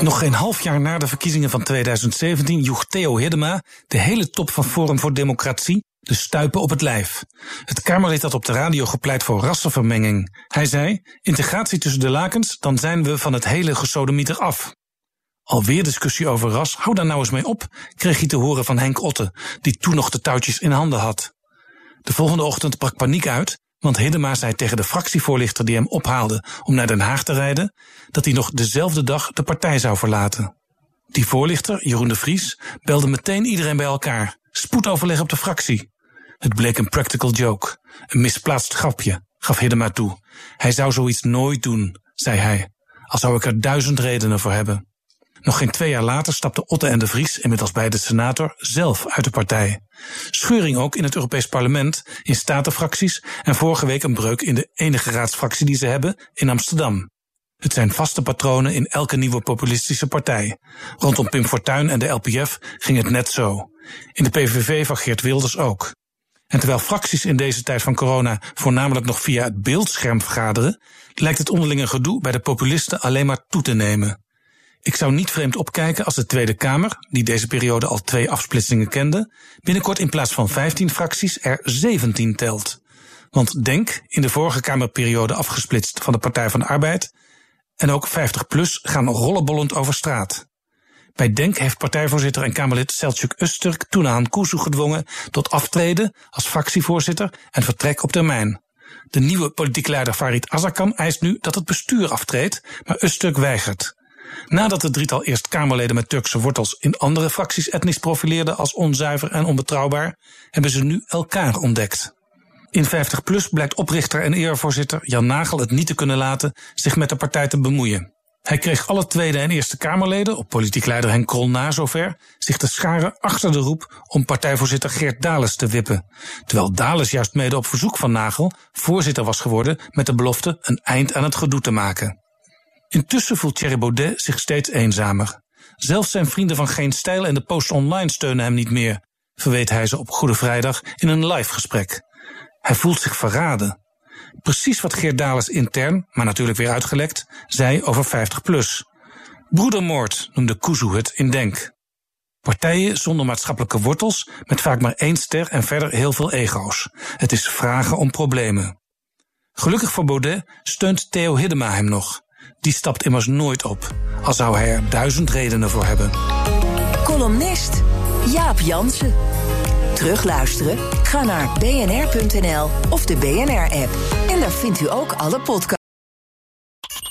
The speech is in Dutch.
Nog geen half jaar na de verkiezingen van 2017 joeg Theo Hiddema, de hele top van Forum voor Democratie, de stuipen op het lijf. Het Kamerlid had op de radio gepleit voor rassenvermenging. Hij zei: integratie tussen de lakens, dan zijn we van het hele gesodemieter af. Alweer discussie over ras, hou daar nou eens mee op, kreeg hij te horen van Henk Otte, die toen nog de touwtjes in handen had. De volgende ochtend brak paniek uit want Hiddema zei tegen de fractievoorlichter die hem ophaalde om naar Den Haag te rijden, dat hij nog dezelfde dag de partij zou verlaten. Die voorlichter, Jeroen de Vries, belde meteen iedereen bij elkaar. Spoedoverleg op de fractie. Het bleek een practical joke, een misplaatst grapje, gaf Hiddema toe. Hij zou zoiets nooit doen, zei hij, al zou ik er duizend redenen voor hebben. Nog geen twee jaar later stapte Otte en de Vries, inmiddels bij de senator, zelf uit de partij. Scheuring ook in het Europees Parlement, in statenfracties en vorige week een breuk in de enige raadsfractie die ze hebben, in Amsterdam. Het zijn vaste patronen in elke nieuwe populistische partij. Rondom Pim Fortuyn en de LPF ging het net zo. In de PVV van Geert Wilders ook. En terwijl fracties in deze tijd van corona voornamelijk nog via het beeldscherm vergaderen, lijkt het onderlinge gedoe bij de populisten alleen maar toe te nemen. Ik zou niet vreemd opkijken als de Tweede Kamer, die deze periode al twee afsplitsingen kende, binnenkort in plaats van 15 fracties er 17 telt. Want Denk, in de vorige Kamerperiode afgesplitst van de Partij van de Arbeid, en ook 50PLUS gaan rollenbollend over straat. Bij Denk heeft partijvoorzitter en Kamerlid Selçuk Usturk Tunahan Kuzu gedwongen tot aftreden als fractievoorzitter en vertrek op termijn. De nieuwe politiek leider Farid Azarkan eist nu dat het bestuur aftreedt, maar Usturk weigert. Nadat het drietal eerst Kamerleden met Turkse wortels in andere fracties etnisch profileerden als onzuiver en onbetrouwbaar, hebben ze nu elkaar ontdekt. In 50PLUS blijkt oprichter en erevoorzitter Jan Nagel het niet te kunnen laten zich met de partij te bemoeien. Hij kreeg alle Tweede en Eerste Kamerleden, op politiek leider Henk Krol na zover, zich te scharen achter de roep om partijvoorzitter Geert Dales te wippen. Terwijl Dales juist mede op verzoek van Nagel voorzitter was geworden met de belofte een eind aan het gedoe te maken. Intussen voelt Thierry Baudet zich steeds eenzamer. Zelfs zijn vrienden van Geen Stijl en de Post Online steunen hem niet meer, verweet hij ze op Goede Vrijdag in een live gesprek. Hij voelt zich verraden. Precies wat Geert Dales intern, maar natuurlijk weer uitgelekt, zei over 50 plus. Broedermoord noemde Kuzu het in Denk. Partijen zonder maatschappelijke wortels, met vaak maar één ster en verder heel veel ego's. Het is vragen om problemen. Gelukkig voor Baudet steunt Theo Hiddema hem nog die stapt immers nooit op, al zou hij er duizend redenen voor hebben. Columnist Jaap Jansen. Terugluisteren? Ga naar bnr.nl of de BNR-app. En daar vindt u ook alle podcasts.